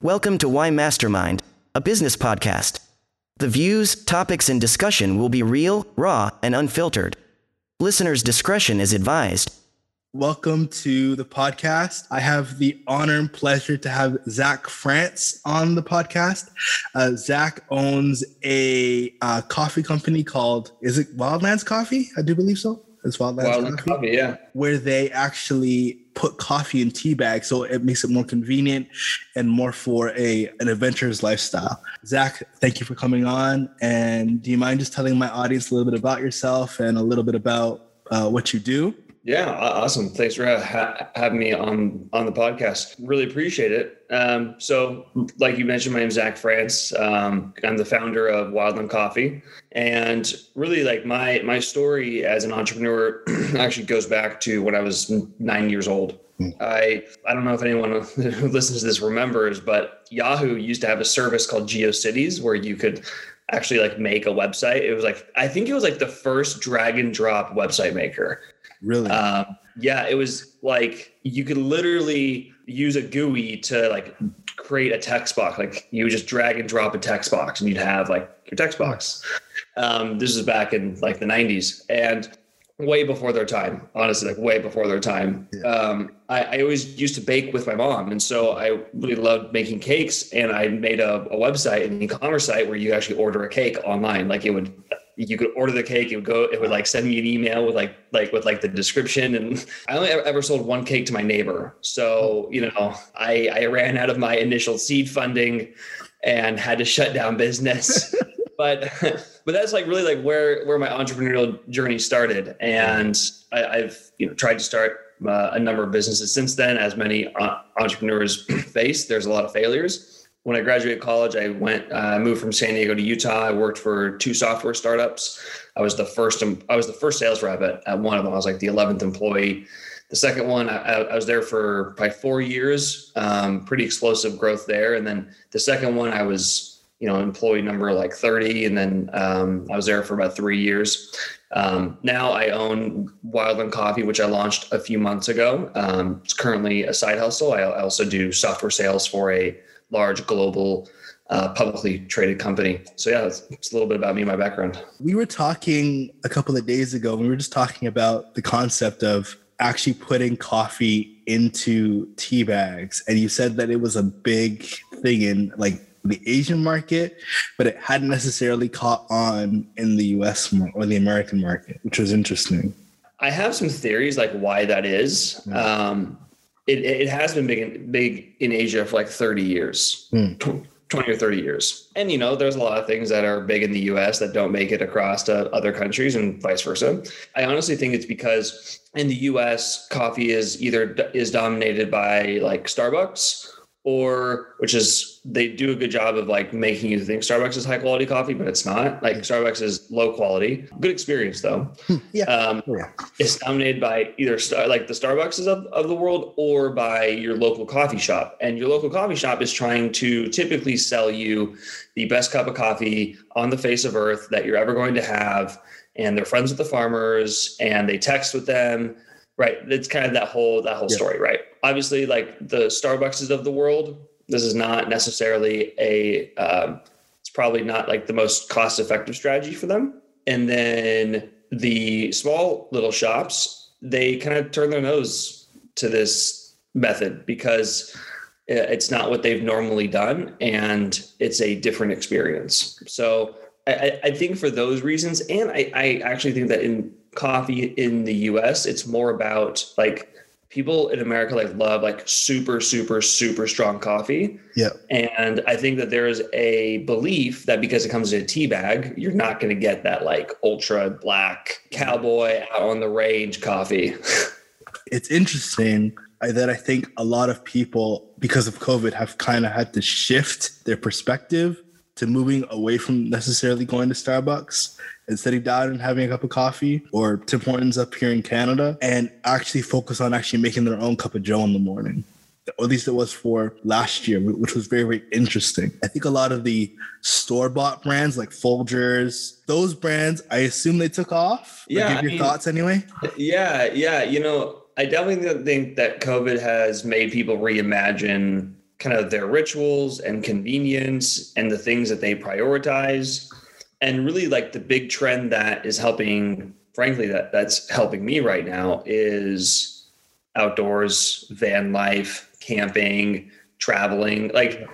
Welcome to Why Mastermind, a business podcast. The views, topics, and discussion will be real, raw, and unfiltered. Listeners' discretion is advised. Welcome to the podcast. I have the honor and pleasure to have Zach France on the podcast. Uh, Zach owns a uh, coffee company called, is it Wildlands Coffee? I do believe so. It's Wildlands Wildland Coffee, Coffee, yeah. where they actually put coffee in tea bags, so it makes it more convenient and more for a an adventurous lifestyle. Zach, thank you for coming on. And do you mind just telling my audience a little bit about yourself and a little bit about uh, what you do? Yeah, awesome. Thanks for ha- having me on on the podcast. Really appreciate it. Um, so, like you mentioned, my name's Zach France. Um, I'm the founder of Wildland Coffee, and really, like my my story as an entrepreneur actually goes back to when I was nine years old. I I don't know if anyone who listens to this remembers, but Yahoo used to have a service called GeoCities where you could actually like make a website. It was like I think it was like the first drag and drop website maker. Really? Um, yeah, it was like you could literally use a GUI to like create a text box. Like you would just drag and drop a text box, and you'd have like your text box. Um, this is back in like the '90s, and way before their time. Honestly, like way before their time. Yeah. Um, I, I always used to bake with my mom, and so I really loved making cakes. And I made a, a website, an e-commerce site, where you actually order a cake online. Like it would you could order the cake it would go it would like send me an email with like like with like the description and i only ever, ever sold one cake to my neighbor. So you know i i ran out of my initial seed funding and had to shut down business. But but that's like really like where where my entrepreneurial journey started. And I, i've you know tried to start uh, a number of businesses since then as many uh, entrepreneurs face. There's a lot of failures when I graduated college, I went, I uh, moved from San Diego to Utah. I worked for two software startups. I was the first, I was the first sales rep at, at one of them. I was like the 11th employee. The second one, I, I was there for probably four years, um, pretty explosive growth there. And then the second one, I was, you know, employee number like 30. And then um, I was there for about three years. Um, now I own Wildland Coffee, which I launched a few months ago. Um, it's currently a side hustle. I, I also do software sales for a large global uh, publicly traded company. So yeah, it's, it's, a little bit about me and my background. We were talking a couple of days ago. We were just talking about the concept of actually putting coffee into tea bags, and you said that it was a big thing in like the Asian market, but it hadn't necessarily caught on in the U.S. or the American market, which was interesting. I have some theories like why that is. Mm. Um, it, it has been big in, big in Asia for like 30 years, mm. 20 or 30 years. And, you know, there's a lot of things that are big in the US that don't make it across to other countries and vice versa. I honestly think it's because in the US, coffee is either is dominated by like Starbucks or which is they do a good job of like making you think Starbucks is high quality coffee, but it's not. Like Starbucks is low quality. Good experience though. yeah. Um, yeah. It's dominated by either star, like the Starbucks of, of the world or by your local coffee shop. And your local coffee shop is trying to typically sell you the best cup of coffee on the face of earth that you're ever going to have. And they're friends with the farmers and they text with them Right. It's kind of that whole that whole yeah. story, right? Obviously, like the Starbuckses of the world, this is not necessarily a. Um, it's probably not like the most cost effective strategy for them. And then the small little shops, they kind of turn their nose to this method because it's not what they've normally done, and it's a different experience. So I, I think for those reasons, and I, I actually think that in coffee in the US, it's more about like people in America like love like super, super, super strong coffee. Yeah. And I think that there is a belief that because it comes in a tea bag, you're not going to get that like ultra black cowboy out on the range coffee. it's interesting uh, that I think a lot of people, because of COVID, have kind of had to shift their perspective to moving away from necessarily going to Starbucks and sitting down and having a cup of coffee or Tim Hortons up here in Canada and actually focus on actually making their own cup of Joe in the morning. Or at least it was for last year, which was very, very interesting. I think a lot of the store bought brands like Folgers, those brands, I assume they took off. Yeah. Give your mean, thoughts anyway. Yeah. Yeah. You know, I definitely think that COVID has made people reimagine kind of their rituals and convenience and the things that they prioritize. And really like the big trend that is helping, frankly, that that's helping me right now is outdoors, van life, camping, traveling, like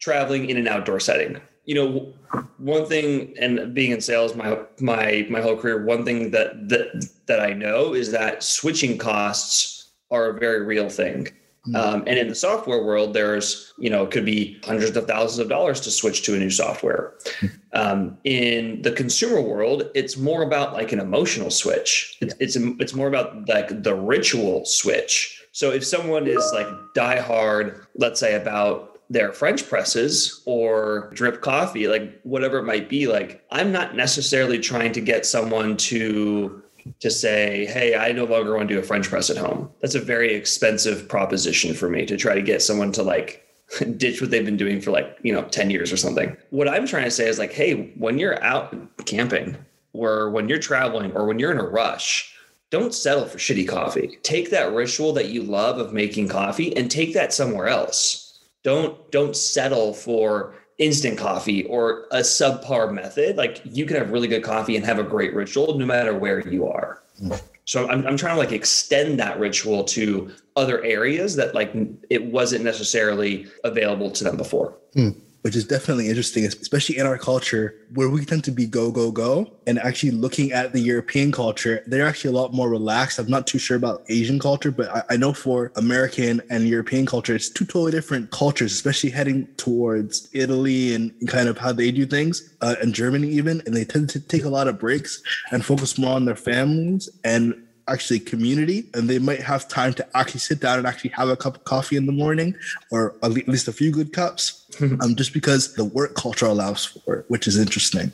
traveling in an outdoor setting. You know, one thing and being in sales my my my whole career, one thing that that that I know is that switching costs are a very real thing. Um, and in the software world, there's, you know, it could be hundreds of thousands of dollars to switch to a new software. Hmm. Um, in the consumer world, it's more about like an emotional switch. It's, it's, it's more about like the ritual switch. So if someone is like die hard, let's say about their French presses or drip coffee, like whatever it might be, like I'm not necessarily trying to get someone to to say, hey, I no longer want to do a French press at home. That's a very expensive proposition for me to try to get someone to like ditch what they've been doing for like, you know, 10 years or something. What I'm trying to say is like, hey, when you're out camping or when you're traveling or when you're in a rush, don't settle for shitty coffee. Take that ritual that you love of making coffee and take that somewhere else. Don't don't settle for instant coffee or a subpar method, like you can have really good coffee and have a great ritual no matter where you are. Mm. So I'm, I'm trying to like extend that ritual to other areas that like it wasn't necessarily available to them before. Mm which is definitely interesting, especially in our culture where we tend to be go, go, go. And actually looking at the European culture, they're actually a lot more relaxed. I'm not too sure about Asian culture, but I, I know for American and European culture, it's two totally different cultures, especially heading towards Italy and kind of how they do things, uh, and Germany even. And they tend to take a lot of breaks and focus more on their families and actually community and they might have time to actually sit down and actually have a cup of coffee in the morning or at least a few good cups um, just because the work culture allows for it which is interesting.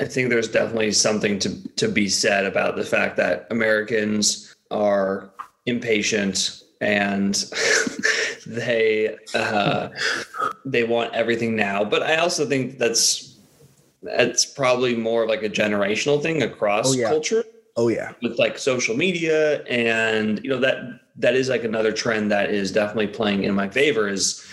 I think there's definitely something to, to be said about the fact that americans are impatient and they uh, they want everything now. But i also think that's that's probably more like a generational thing across oh, yeah. culture Oh yeah. With like social media and you know that that is like another trend that is definitely playing in my favor is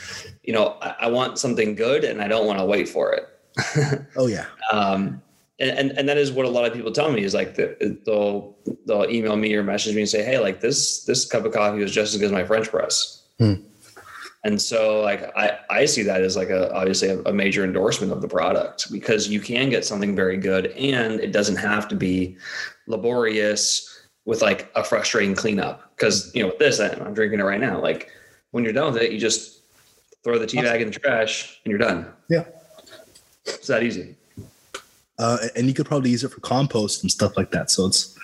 you know I, I want something good and I don't want to wait for it. oh yeah. Um and, and, and that is what a lot of people tell me is like the, they'll they'll email me or message me and say hey like this this cup of coffee was just as good as my French press. Hmm. And so like I, I see that as like a obviously a, a, major endorsement of the product because you can get something very good and it doesn't have to be laborious with like a frustrating cleanup. Because you know, with this, I'm drinking it right now. Like when you're done with it, you just throw the tea bag in the trash and you're done. Yeah. It's that easy. Uh, and you could probably use it for compost and stuff like that. So it's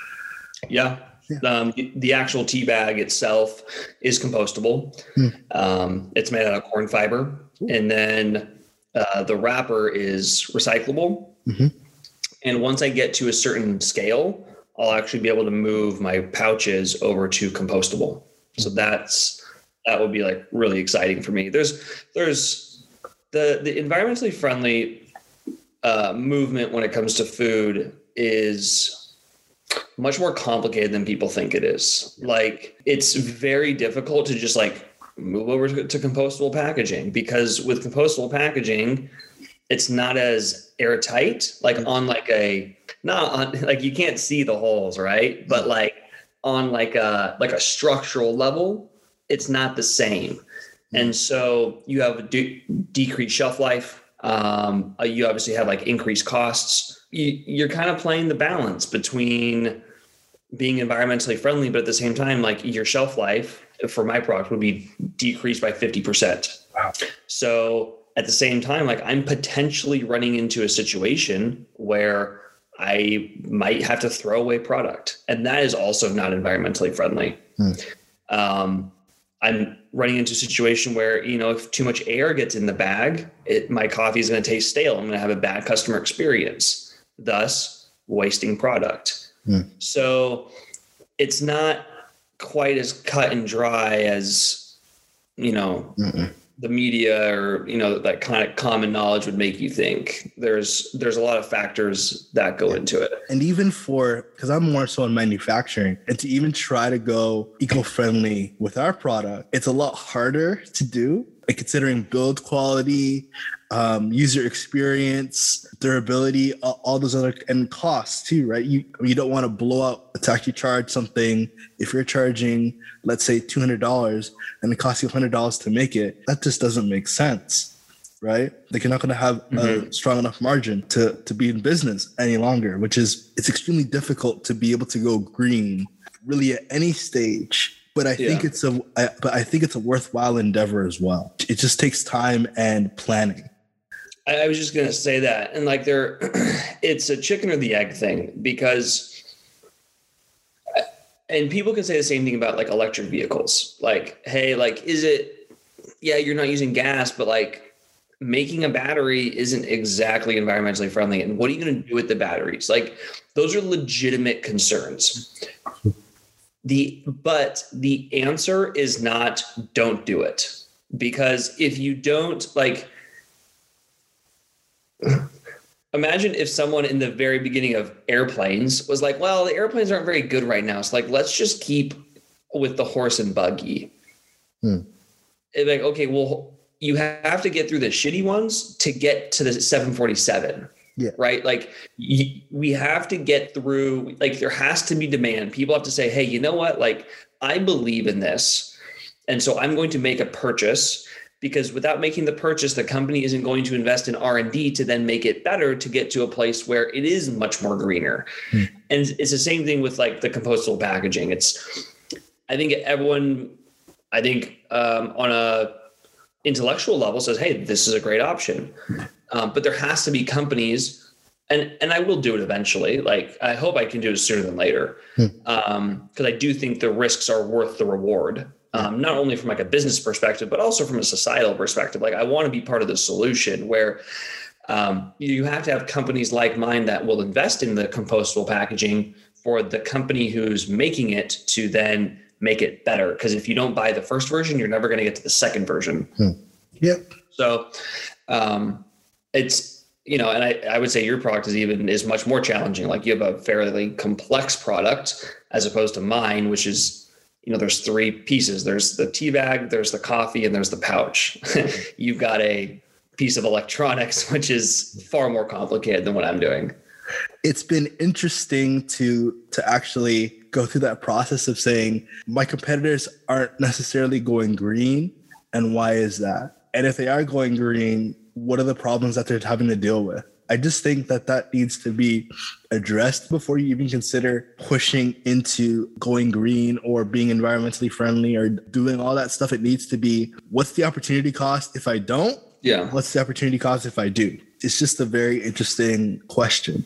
yeah. yeah. Um, the actual tea bag itself is compostable. Hmm. Um, it's made out of corn fiber, and then uh, the wrapper is recyclable. Mm-hmm. And once I get to a certain scale, I'll actually be able to move my pouches over to compostable. So that's that would be like really exciting for me. There's there's the the environmentally friendly uh, movement when it comes to food is much more complicated than people think it is. Like it's very difficult to just like move over to, to compostable packaging because with compostable packaging, it's not as airtight like mm-hmm. on like a not on like you can't see the holes right but mm-hmm. like on like a like a structural level it's not the same mm-hmm. and so you have a de- decreased shelf life um, uh, you obviously have like increased costs you, you're kind of playing the balance between being environmentally friendly but at the same time like your shelf life for my product would be decreased by 50% wow. so at the same time, like I'm potentially running into a situation where I might have to throw away product, and that is also not environmentally friendly. Hmm. Um, I'm running into a situation where you know if too much air gets in the bag, it my coffee is going to taste stale. I'm going to have a bad customer experience, thus wasting product. Hmm. So it's not quite as cut and dry as you know. Mm-mm the media or you know that kind of common knowledge would make you think there's there's a lot of factors that go into it. And even for because i'm more so in manufacturing and to even try to go eco-friendly with our product it's a lot harder to do considering build quality, um, user experience, durability, all, all, those other and costs too, right? You you don't want to blow up to actually charge something if you're charging, let's say two hundred dollars, and it costs you hundred dollars to make it. That just doesn't make sense, right? Like you're not going to have mm-hmm. a strong enough margin to to be in business any longer, which is it's extremely difficult to be able to go green really at any stage but I think it's a I, but I think it's a worthwhile endeavor as well. It just takes time and planning. I, I was just gonna say that, and like there, it's a chicken or the egg thing because, uh, and people can say the same thing about like electric vehicles. Like, hey, like, is it? Yeah, you're not using gas, but like making a battery isn't exactly environmentally friendly and what are you going to do with the batteries like those are legitimate concerns the but the answer is not don't do it. Because if you don't like imagine if someone in the very beginning of airplanes was like well the airplanes aren't very good right now so like let's just keep with the horse and buggy. Hmm. like okay well you have to get through the shitty ones to get to the 747 yeah. Right. Like y- we have to get through, like, there has to be demand. People have to say, hey, you know what? Like, I believe in this. And so I'm going to make a purchase because without making the purchase the company isn't going to invest in r&d to then make it better to get to a place where it is much more greener hmm. and it's the same thing with like the compostable packaging it's i think everyone i think um, on a intellectual level says hey this is a great option um, but there has to be companies, and and I will do it eventually. Like I hope I can do it sooner than later, because hmm. um, I do think the risks are worth the reward. Um, not only from like a business perspective, but also from a societal perspective. Like I want to be part of the solution where um, you have to have companies like mine that will invest in the compostable packaging for the company who's making it to then make it better. Because if you don't buy the first version, you're never going to get to the second version. Hmm. Yep. So, um, it's you know and I, I would say your product is even is much more challenging. Like you have a fairly complex product as opposed to mine which is you know there's three pieces. There's the tea bag there's the coffee and there's the pouch. You've got a piece of electronics which is far more complicated than what i'm doing. It's been interesting to to actually go through that process of saying my competitors aren't necessarily going green and why is that? And if they are going green what are the problems that they're having to deal with. I just think that that needs to be addressed before you even consider pushing into going green or being environmentally friendly or doing all that stuff. It needs to be what's the opportunity cost if I don't? Yeah. What's the opportunity cost if I do? It's just a very interesting question.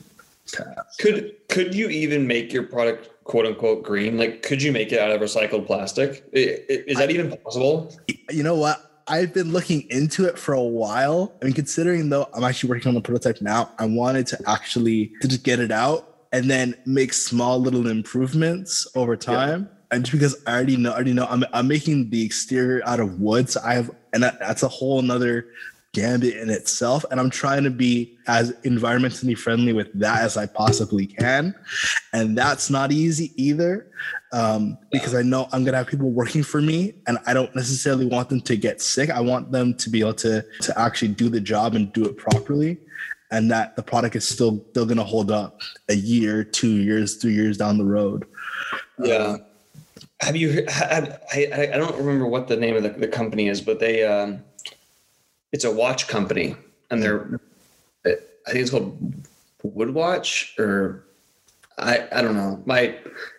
Could could you even make your product quote unquote green? Like, could you make it out of recycled plastic? Is that even possible? You know what? I've been looking into it for a while. I mean, considering though I'm actually working on the prototype now, I wanted to actually to just get it out and then make small little improvements over time. Yeah. And just because I already know, I already know I'm, I'm making the exterior out of wood. So I have, and that, that's a whole nother gambit in itself. And I'm trying to be as environmentally friendly with that as I possibly can. And that's not easy either. Um, because I know I'm gonna have people working for me and I don't necessarily want them to get sick. I want them to be able to to actually do the job and do it properly. And that the product is still still gonna hold up a year, two years, three years down the road. Yeah. Um, have you have, I, I don't remember what the name of the, the company is, but they um it's a watch company, and they're I think it's called Woodwatch or I I don't know. My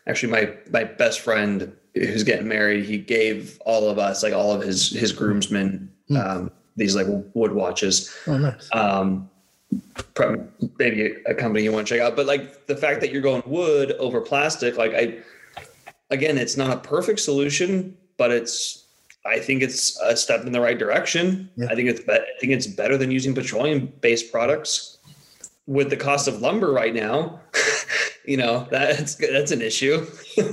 actually my my best friend who's getting married, he gave all of us like all of his his groomsmen hmm. um, these like wood watches. Oh, nice. Um, maybe a company you want to check out, but like the fact that you're going wood over plastic, like I again, it's not a perfect solution, but it's I think it's a step in the right direction. Yeah. I think it's be- I think it's better than using petroleum based products. With the cost of lumber right now, you know that's that's an issue.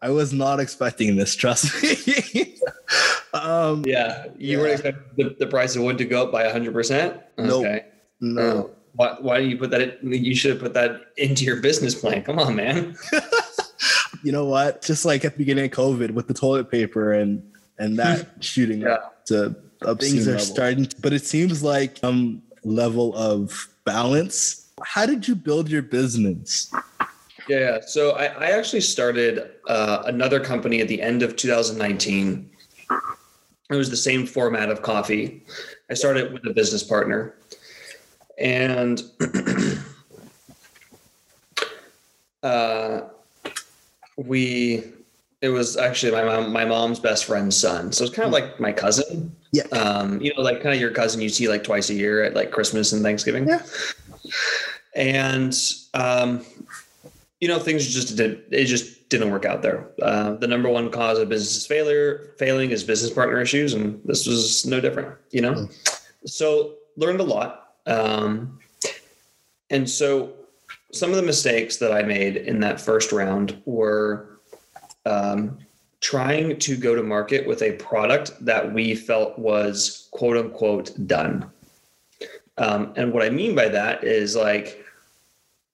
I was not expecting this. Trust me. um, yeah, you yeah. weren't expecting the, the, price of wood to go up by hundred percent. Okay. No. Uh, why, why do you put that? In, you should have put that into your business plan. Come on, man you know what? Just like at the beginning of COVID with the toilet paper and and that shooting Yeah. up to Obscene things are level. starting but it seems like um level of balance how did you build your business Yeah, yeah. So I, I actually started uh, another company at the end of 2019. It was the same format of coffee. I started with a business partner, and uh, we. It was actually my mom, my mom's best friend's son. So it's kind of like my cousin. Yeah. Um, you know, like kind of your cousin you see like twice a year at like Christmas and Thanksgiving. Yeah. And um, you know things just did it just didn't work out there uh, the number one cause of business failure failing is business partner issues and this was no different you know so learned a lot um, and so some of the mistakes that i made in that first round were um, trying to go to market with a product that we felt was quote unquote done. Um, and what i mean by that is like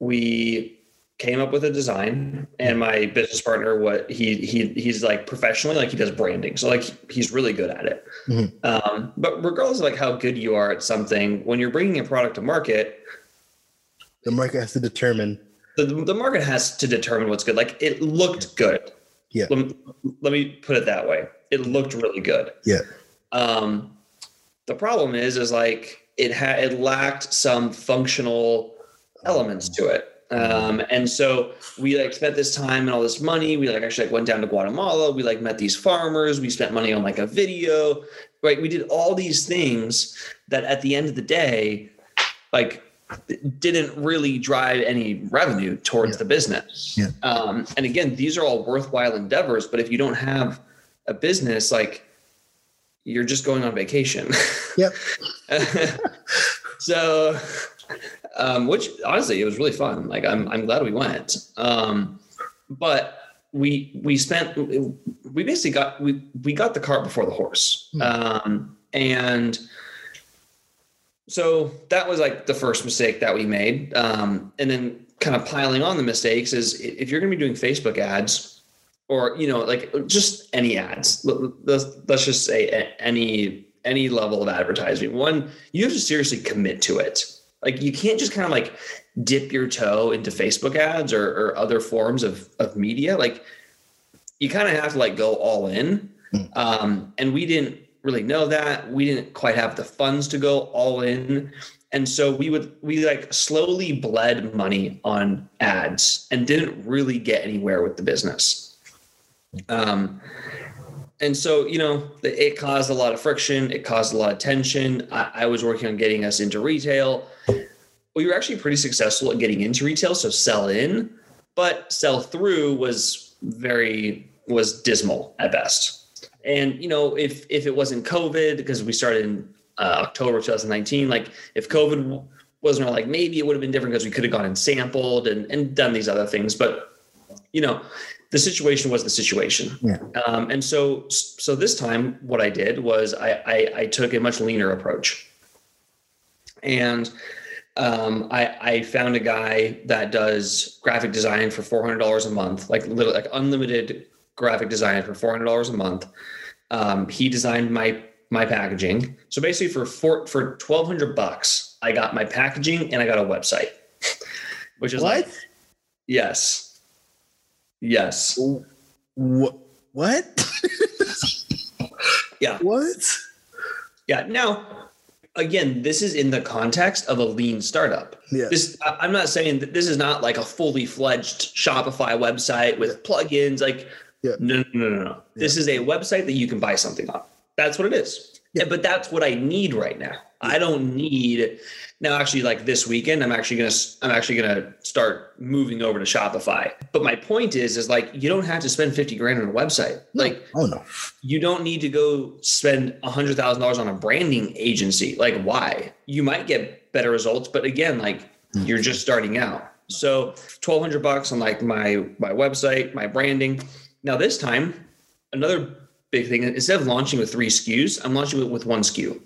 we came up with a design and my business partner what he he he's like professionally like he does branding. So like he's really good at it. Mhm. um, but regardless of like how good you are at something when you're bringing a product to market the market has to determine. The, the market has to determine what's good. Like it looked good. Yeah. let, me- let me put it that way. It looked really good. Yeah. Um, the problem is is like it had it lacked some functional elements to it. Um, and so we like spent this time and all this money. We like actually like went down to guatemala. We like met these farmers. We spent money on like a video. Right we did all these things that at the end of the day like didn't really drive any revenue towards Yeah. the business Yeah. um, and again these are all worthwhile endeavors but if you don't have a business like you're just going on vacation Yep. so um, which honestly it was really fun like i'm i'm glad we went um, but we we spent we basically got we we got the cart before the horse Hmm. um, and so that was like the first mistake that we made. Um, and then kind of piling on the mistakes is if you're going to be doing facebook ads or you know like just any ads Let- let's, let's just say any any level of advertising. One you have to seriously commit to it. Like you can't just kind of like dip your toe into facebook ads or, or other forms of, of media. Like you kind of have to like go all in. Mm. um, and we didn't really know that. We didn't quite have the funds to go all in. And so we would we like slowly bled money on ads and didn't really get anywhere with the business. Um, and so you know it caused a lot of friction. It caused a lot of tension. I, I was working on getting us into retail. We were actually pretty successful at getting into retail so sell in. But sell through was very was dismal at best and you know if if it wasn't covid because we started in uh, october 2019 like if covid wasn't like maybe it would have been different because we could have gone and sampled and, and done these other things but you know the situation was the situation Yeah. um, and so so this time what i did was I, I i took a much leaner approach and um, I, I found a guy that does graphic design for four hundred dollars a month, like literally like unlimited graphic design for four hundred dollars a month. Um, he designed my my packaging. So basically, for four, for twelve hundred bucks, I got my packaging and I got a website, which is what like yes, yes, what what yeah. what Yeah. Now, again, this is in the context of a lean startup. yeah This I'm not saying that this is not like a fully fledged Shopify website with plugins. Like, Yeah. no, no, no, no, no. This is a website that you can buy something on. That's what it is. Yeah. But that's what I need right now. I don't need now. Actually, like this weekend, I'm actually gonna I'm actually gonna start moving over to Shopify. But my point is, is like you don't have to spend fifty grand on a website. Like oh no you don't need to go spend a hundred thousand dollars on a branding agency. Like, why? You might get better results, but again, like hmm. you're just starting out. So twelve hundred bucks on like my my website, my branding. Now this time, another big thing instead of launching with three SKUs, I'm launching with, with one SKU.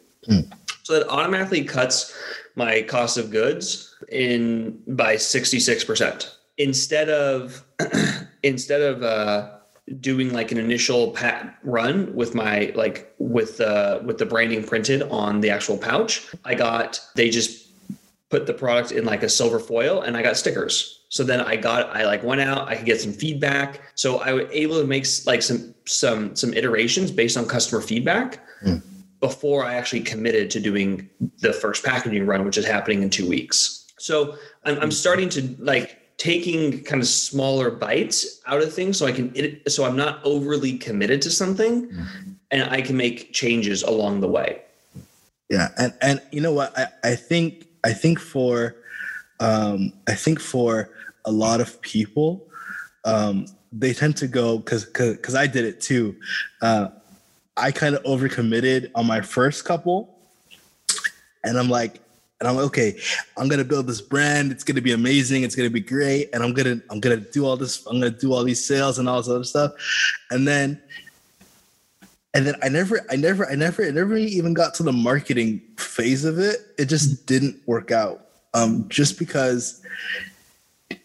So that automatically cuts my cost of goods in by 66%. Instead of instead of uh doing like an initial pat run with my like with the with the branding printed on the actual pouch. I got they just put the product in like a silver foil and I got stickers. So then I got I like went out, I could get some feedback. So I was able to make like some some some iterations based on customer feedback mm. before I actually committed to doing the first packaging run, which is happening in two weeks. So I'm, I'm starting to like taking kind of smaller bites out of things so I can it, so I'm not overly committed to something mm-hmm. and I can make changes along the way. Yeah, and and you know what I I think I think for um I think for a lot of people um they tend to go cuz cuz I did it too. Uh I kind of overcommitted on my first couple and I'm like and I'm like, okay, I'm gonna build this brand. It's gonna be amazing. It's gonna be great. And I'm gonna I'm gonna do all this. I'm gonna do all these sales and all this other stuff. And then and then I never I never I never I never even got to the marketing phase of it. It just didn't work out. Um, just because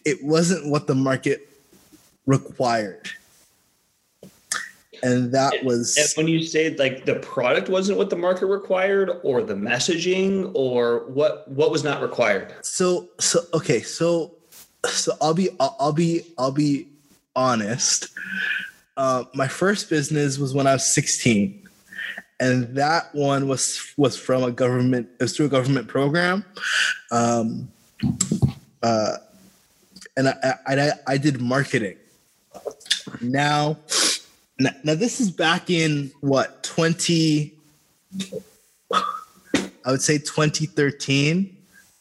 it wasn't what the market required. And that was and when you say like the product wasn't what the market required or the messaging or what what was not required? So so okay so so i'll be i'll, I'll be i'll be honest. Uh, my first business was when i was 16 and that one was was from a government it was through a government program. Um uh and i i, I did marketing now now, now this is back in what 20 I would say 2013,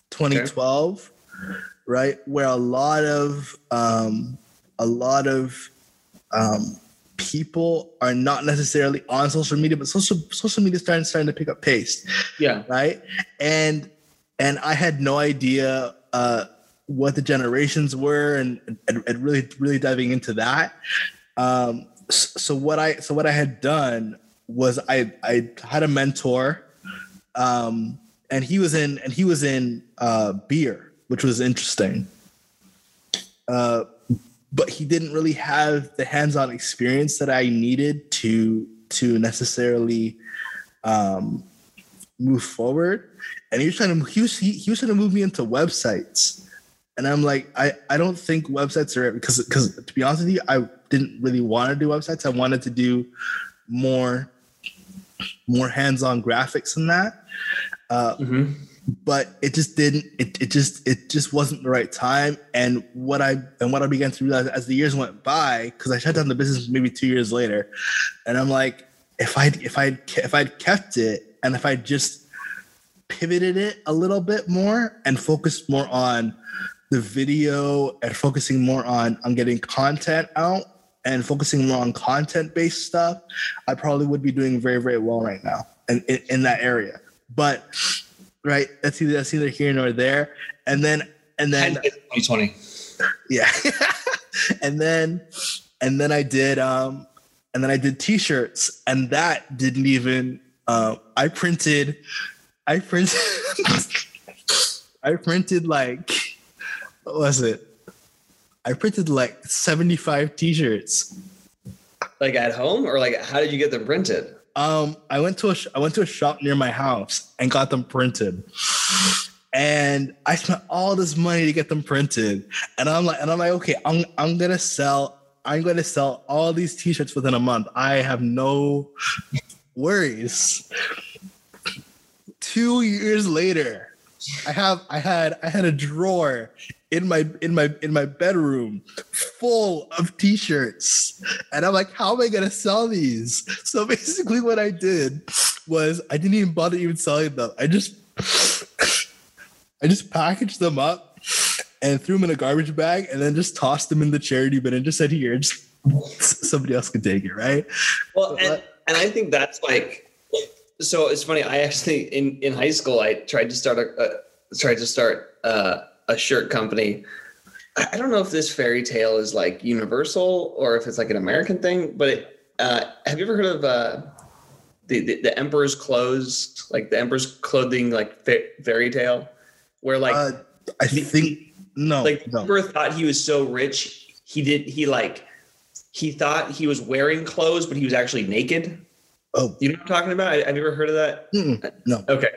2012, okay. right? Where a lot of um, a lot of um, people are not necessarily on social media, but social social media starting starting to pick up pace. Yeah. Right. And and I had no idea uh, what the generations were, and, and, and really really diving into that. Um, so what I so what I had done was I I had a mentor, um, and he was in and he was in uh, beer, which was interesting. Uh, but he didn't really have the hands-on experience that I needed to to necessarily um, move forward. And he was trying to he was he, he was trying to move me into websites. And I'm like, I, I don't think websites are because because to be honest with you, I didn't really want to do websites. I wanted to do more more hands-on graphics than that. Uh, mm-hmm. But it just didn't. It, it just it just wasn't the right time. And what I and what I began to realize as the years went by, because I shut down the business maybe two years later, and I'm like, if I if I if I'd kept it and if I just pivoted it a little bit more and focused more on the video and focusing more on on getting content out and focusing more on content based stuff, I probably would be doing very, very well right now and in, in, that area. But right, that's either that's either here nor there. And then and then 2020. Yeah. and then and then I did um and then I did t-shirts and that didn't even uh, I printed I printed I printed like what was it? I printed like 75 t-shirts. Like at home or like how did you get them printed? Um, I went to a sh- I went to a shop near my house and got them printed. And I spent all this money to get them printed. And I'm like, and I'm like, okay, I'm I'm gonna sell, I'm gonna sell all these t-shirts within a month. I have no worries. Two years later, I have I had I had a drawer in my in my in my bedroom full of t-shirts. And i'm like how am i going to sell these? So basically what i did was i didn't even bother even selling them. I just i just packaged them up and threw them in a garbage bag and then just tossed them in the charity bin and just said here just somebody else can take it right? Well and, and i think that's like so it's funny i actually in in high school i tried to start a, a tried to start uh a shirt company. I don't know if this fairy tale is like universal or if it's like an American thing, but it, uh, have you ever heard of uh, the, the, the emperor's clothes, like the emperor's clothing, like fairy tale, where like uh, I think no, like no. emperor thought he was so rich, he did he like he thought he was wearing clothes, but he was actually naked. Oh, You know what I'm talking about? Have you ever heard of that? mm-mm, no. Okay,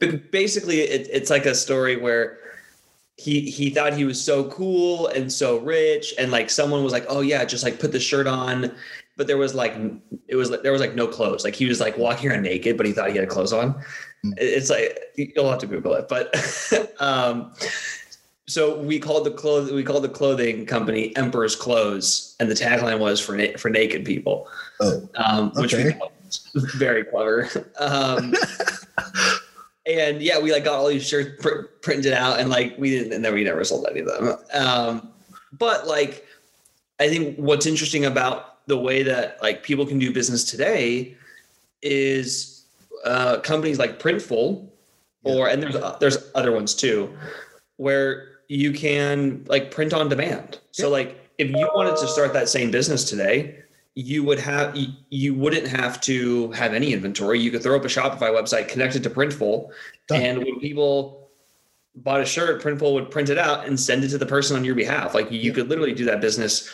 but basically, it, it's like a story where he he thought he was so cool and so rich, and like someone was like, "Oh yeah, just like put the shirt on," but there was like it was like there was like no clothes. Like he was like walking around naked, but he thought he had clothes on. Mm. It's like you'll have to Google it, but um, so we called the clothes we called the clothing company Emperor's Clothes, and the tagline was for na- for naked people Oh, um, which we thought was very clever. Um, and yeah, we like got all these shirts pr- printed out, and like we didn't, and then we never sold any of them. Um, but like, I think what's interesting about the way that like people can do business today is uh, companies like Printful, or and there's there's other ones too, where you can like print on demand. So like if you wanted to start that same business today, you would have you- wouldn't have to have any inventory. You could throw up a Shopify website connected to Printful, Done. and when people bought a shirt, Printful would print it out and send it to the person on your behalf. Like you Yeah. could literally do that business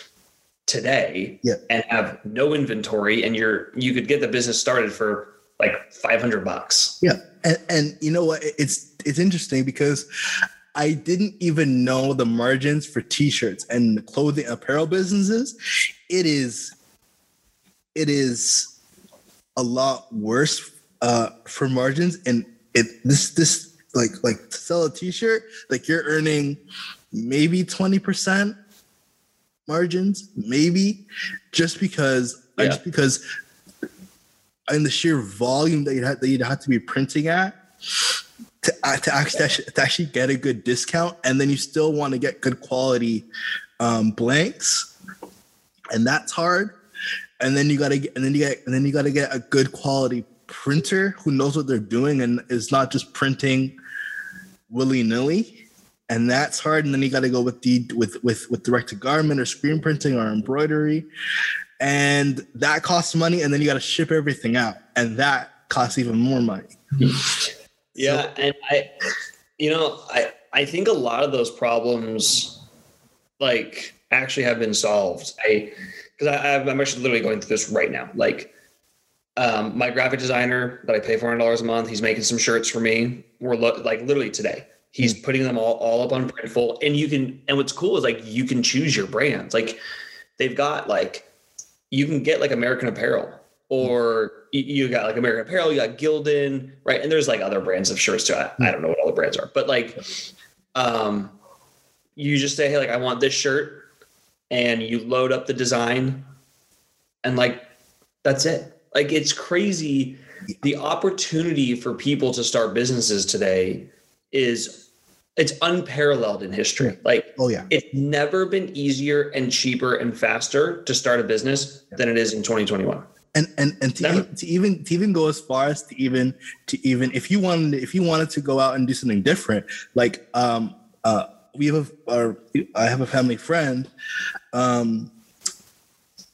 today Yeah. and have no inventory, and you're you could get the business started for like five hundred bucks. Yeah, and, and you know what? It's it's interesting because I didn't even know the margins for T-shirts and clothing apparel businesses. It is it is a lot worse uh, for margins, and it this this like like to sell a T-shirt like you're earning maybe twenty percent margins, maybe just because Yeah. just because and the sheer volume that you'd have, that you'd have to be printing at to, uh, to actually to actually get a good discount, and then you still want to get good quality um, blanks, and that's hard. And then you gotta get, and then you get, and then you gotta get a good quality printer who knows what they're doing and is not just printing willy nilly. And that's hard. And then you got to go with the with with with direct to garment or screen printing or embroidery, and that costs money. And then you got to ship everything out, and that costs even more money. Yeah, and I, you know, I I think a lot of those problems, like, actually have been solved. I because I I'm actually literally going through this right now. Like, um, my graphic designer that I pay four hundred dollars a month, he's making some shirts for me. We're lo- like literally today. He's putting them all all up on Printful, and you can. And what's cool is like you can choose your brands. Like, they've got like you can get like American Apparel or you- you got like American Apparel, you got Gildan, right? And there's like other brands of shirts too. I, I don't know what all the brands are, but like, um, you just say, hey, like I want this shirt, and you load up the design, and like that's it. Like it's crazy. The opportunity for people to start businesses today is it's unparalleled in history. Like Oh yeah, it's never been easier and cheaper and faster to start a business than it is in 2021. and and and to, even, to even to even go as far as to even to even if you wanted if you wanted to go out and do something different, like um uh we have a our, I have a family friend, um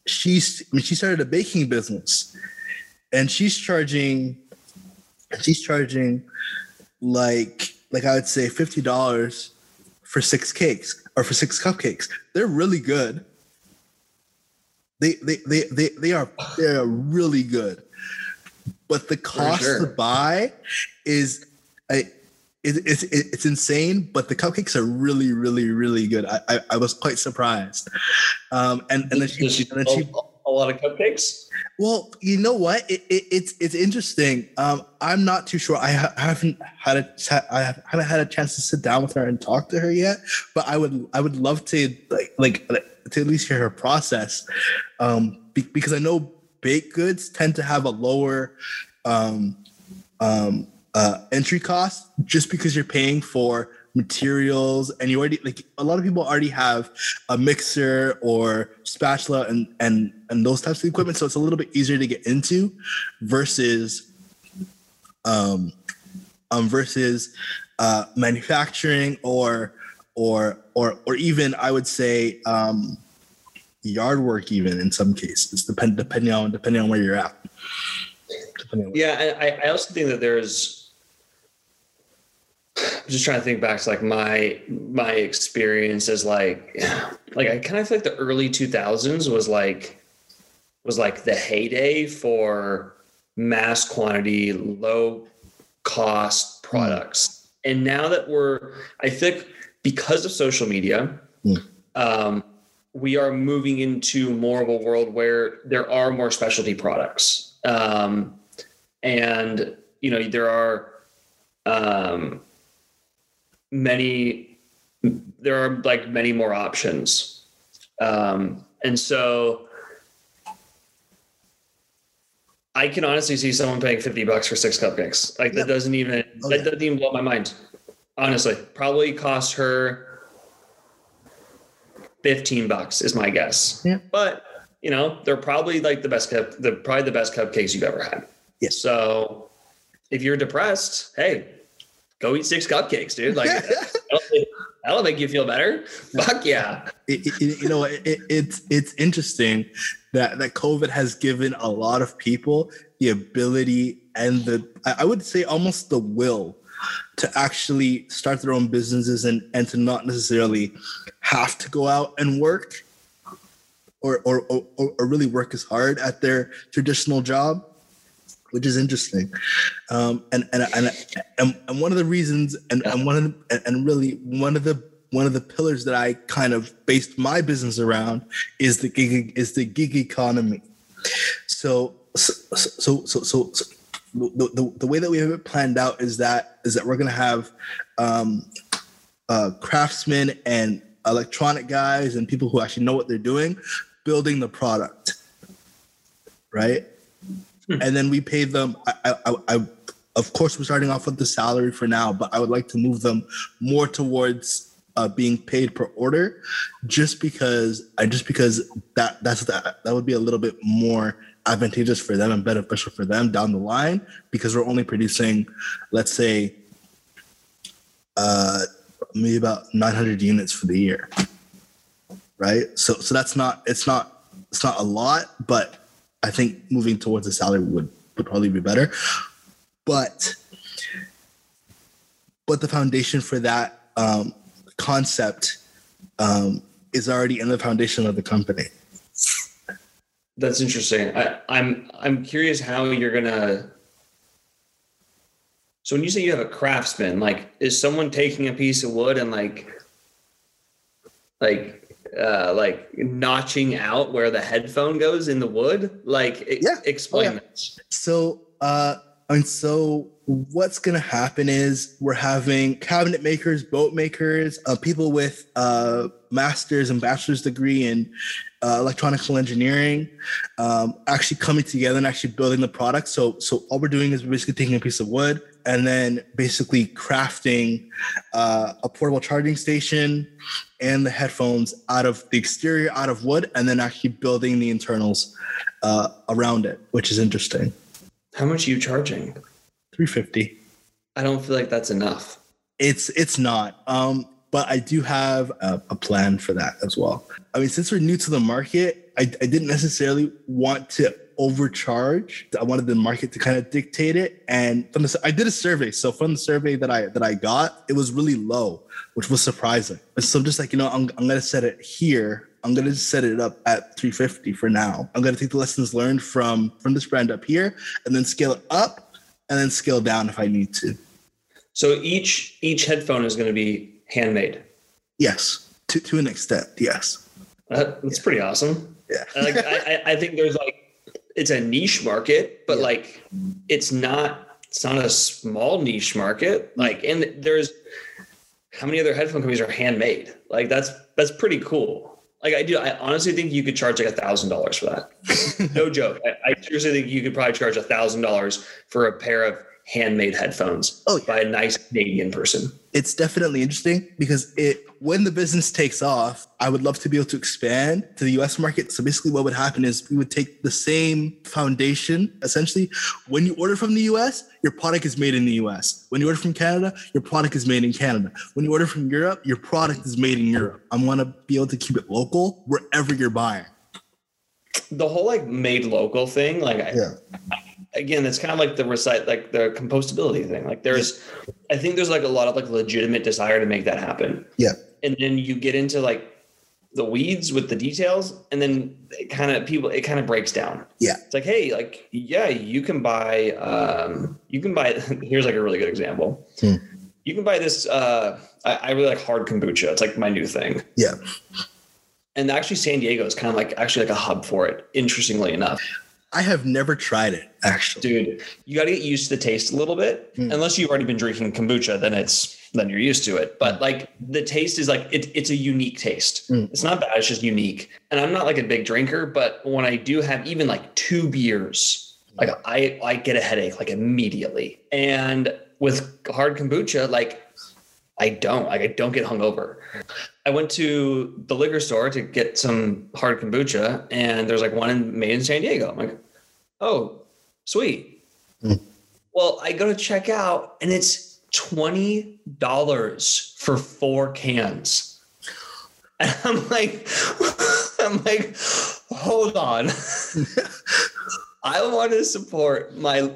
she's I mean, she started a baking business, and she's charging she's charging like like I would say fifty dollars for six cakes or for six cupcakes. They're really good. They they they they, they are they are really good. But the cost sure. to buy is I it, it's it's insane, but the cupcakes are really, really, really good. I I, I was quite surprised. Um, and and then she, and then she a lot of cupcakes. well, you know what? It, it, it's it's interesting. Um, I'm not too sure. I, ha- haven't had a cha- I have- haven't had a chance to sit down with her and talk to her yet. But I would I would love to like like to at least hear her process, um, be- because I know baked goods tend to have a lower um, um, uh, entry cost just because you're paying for materials and you already like a lot of people already have a mixer or spatula and and and those types of equipment. So it's a little bit easier to get into versus um um versus uh manufacturing or or or or even i would say um yard work even in some cases depend depending on depending on where you're at. Yeah, I, I also think that there's just trying to think back to like my my experience as like like I kind of feel like the early 2000s was like was like the heyday for mass quantity, low cost products. And now that we're, I think because of social media, Mm. um, we are moving into more of a world where there are more specialty products. Um, and, you know, there are um, many, there are like many more options. Um, and so, I can honestly see someone paying 50 bucks for six cupcakes. Like that Yeah. doesn't even Oh, that yeah. doesn't even blow my mind. Honestly, probably cost her 15 bucks is my guess. Yeah. But you know, they're probably like the best cup, the probably the best cupcakes you've ever had. Yes. So if you're depressed, hey, go eat six cupcakes, dude. Like that'll, make you feel better. Fuck yeah. it, it- you know, it, it's it's interesting that that COVID has given a lot of people the ability and the I I would say almost the will to actually start their own businesses and and to not necessarily have to go out and work or or or, or really work as hard at their traditional job which is interesting um and and and, and, and one of the reasons and, and one of the, and really one of the one of the pillars that I kind of based my business around is the gig is the gig economy. So so so so, so, so the, the, the way that we have it planned out is that is that we're gonna have um, uh, craftsmen and electronic guys and people who actually know what they're doing building the product, right? And then we pay them. I, I, I, I of course we're starting off with the salary for now, but I would like to move them more towards uh, being paid per order, just because I just because that that's that that would be a little bit more advantageous for them and beneficial for them down the line because we're only producing, let's say, uh, maybe about 900 units for the year, right? So so that's not it's not it's not a lot, but I think moving towards a salary would would probably be better, but but the foundation for that um, concept um, is already in the foundation of the company. That's interesting. I, I'm I'm curious how you're gonna. So when you say you have a craftsman, like, is someone taking a piece of wood and like, like, uh, like notching out where the headphone goes in the wood? Like, Yeah. explain Oh, yeah. that. So, uh, and so what's going to happen is we're having cabinet makers, boat makers, uh, people with uh, master's and bachelor's degree in uh, electronical engineering, um, actually coming together and actually building the product. So, so all we're doing is we're basically taking a piece of wood and then basically crafting uh, a portable charging station and the headphones out of the exterior, out of wood, and then actually building the internals uh, around it, which is interesting. How much are you charging? 350 I don't feel like that's enough. it's it's not um but i do have a, a plan for that as well i mean since we're new to the market i, I didn't necessarily want to overcharge i wanted the market to kind of dictate it and from the i did a survey so from the survey that i that i got it was really low which was surprising so i'm just like you know i'm, I'm gonna set it here i'm gonna just set it up at 350 for now i'm gonna take the lessons learned from from this brand up here and then scale it up and then scale down if i need to So each each headphone is going to be handmade. Yes, to to an extent, yes. That, that's pretty awesome. Yeah. like I- I think there's like it's a niche market, but Yeah. like it's not it's not a small niche market. Like and there's how many other headphone companies are handmade? Like that's that's pretty cool. Like I do, I honestly think you could charge like a thousand dollars for that. no joke. I, I seriously think you could probably charge a thousand dollars for a pair of handmade headphones Oh, yeah. by a nice Canadian person. It's definitely interesting because it when the business takes off, I would love to be able to expand to the US market. So basically what would happen is we would take the same foundation essentially. When you order from the US, your product is made in the US. When you order from Canada, your product is made in Canada. When you order from Europe, your product is made in Europe. I want to be able to keep it local wherever you're buying. The whole like made local thing, like I, Yeah. Again, it's kind of like the recite, like the compostability thing. Like there's, I think there's like a lot of like legitimate desire to make that happen. Yeah. And then you get into like the weeds with the details, and then it kind of people, it kind of breaks down. Yeah. It's like, hey, like, yeah, you can buy, um, you can buy. Here's like a really good example. Hmm. You can buy this. Uh, I, I really like hard kombucha. It's like my new thing. Yeah. And actually, San Diego is kind of like actually like a hub for it. Interestingly enough. I have never tried it actually. dude you got to get used to the taste a little bit. Mm. unless you've already been drinking kombucha then it's then you're used to it. But like the taste is like it, it's a unique taste. Mm. it's not bad it's just unique. And i'm not like a big drinker but when i do have even like two beers like i i get a headache like immediately. And with hard kombucha like I don't like I don't get hungover. I went to the liquor store to get some hard kombucha, and there's like one in, made in San Diego. I'm like, oh, sweet. Mm. Well, I go to check out, and it's twenty dollars for four cans. And I'm like, I'm like, hold on. I want to support my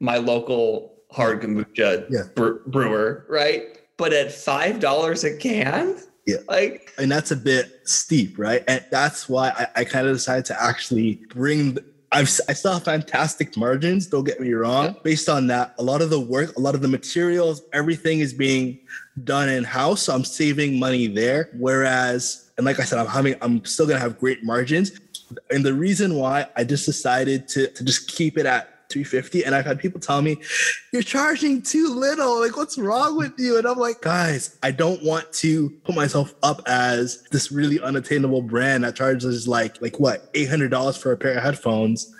my local hard kombucha Yeah. bre- brewer, right? But at five dollars a can, Yeah. like and that's a bit steep, right? And that's why I, I kind of decided to actually bring. The, I've I still have fantastic margins. Don't get me wrong. Based on that, a lot of the work, a lot of the materials, everything is being done in house. So I'm saving money there. Whereas, and like I said, I'm having, I'm still gonna have great margins. And the reason why I just decided to to just keep it at 350 and I've had people tell me you're charging too little. Like what's wrong with you? And I'm like guys I don't want to put myself up as this really unattainable brand that charges like like what $800 for a pair of headphones.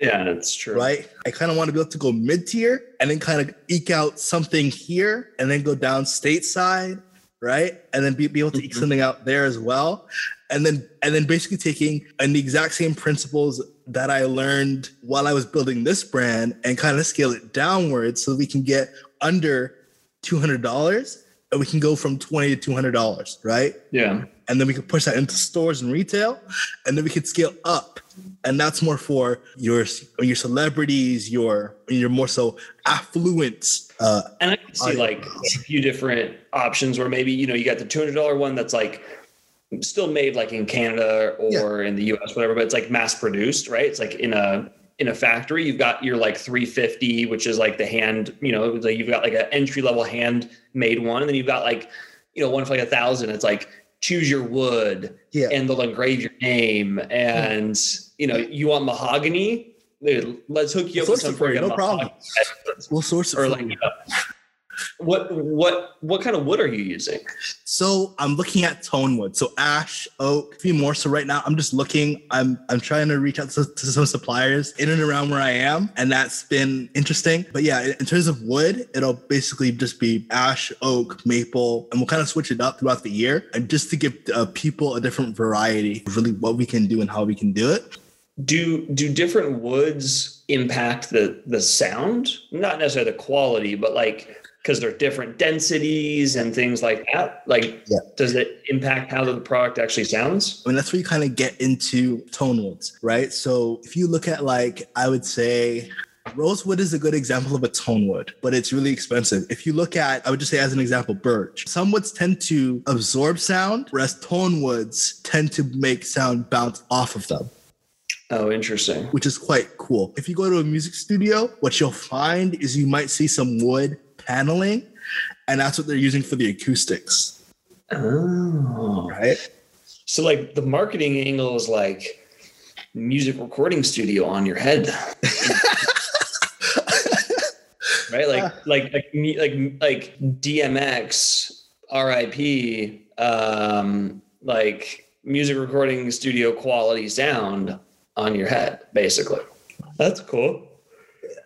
Yeah, that's true. right? I kind of want to be able to go mid tier and then kind of eke out something here and then go down stateside right? And then be, be able to eke Mhm. something out there as well. And then and then basically taking and the exact same principles that I learned while I was building this brand and kind of scale it downwards so we can get under two hundred dollars and we can go from twenty to two hundred dollars, right? Yeah. And then we can push that into stores and retail, and then we can scale up, and that's more for your your celebrities, your your more so affluent. Uh, And I can see I- like a few different options where maybe, you know, you got the $200 one that's like still made like in Canada or in the US, whatever, but it's like mass produced, right? It's like in a, in a factory, you've got your like 350, which is like the hand, you know, like you've got like an entry level handmade one. And then you've got like, you know, one for like a thousand. It's like choose your wood yeah, and they'll engrave your name. And, you know, you want mahogany? Dude, let's hook you up with some for you, no problem. we'll source it Or for like, you. What what what kind of wood are you using? So I'm looking at tone wood. So ash, oak, a few more. So right now I'm just looking. I'm I'm trying to reach out to, to some suppliers in and around where I am, and that's been interesting. But yeah, in in terms of wood, it'll basically just be ash, oak, maple, and we'll kind of switch it up throughout the year, and just to give uh, people a different variety of really what we can do and how we can do it. Do do different woods impact the the sound? Not necessarily the quality, but like because they're different densities and things like that. Like, Yeah. does it impact how the product actually sounds? I mean, that's where you kind of get into tone woods, right? So if you look at like, I would say rosewood is a good example of a tone wood, but it's really expensive. If you look at, I would just say as an example, birch. Some woods tend to absorb sound, whereas tone woods tend to make sound bounce off of them, Oh, interesting. which is quite cool. If you go to a music studio, what you'll find is you might see some wood paneling, and that's what they're using for the acoustics, Oh, right? so like the marketing angle is like music recording studio on your head. right? Like like like like like dmx rip um like music recording studio quality sound on your head basically. That's cool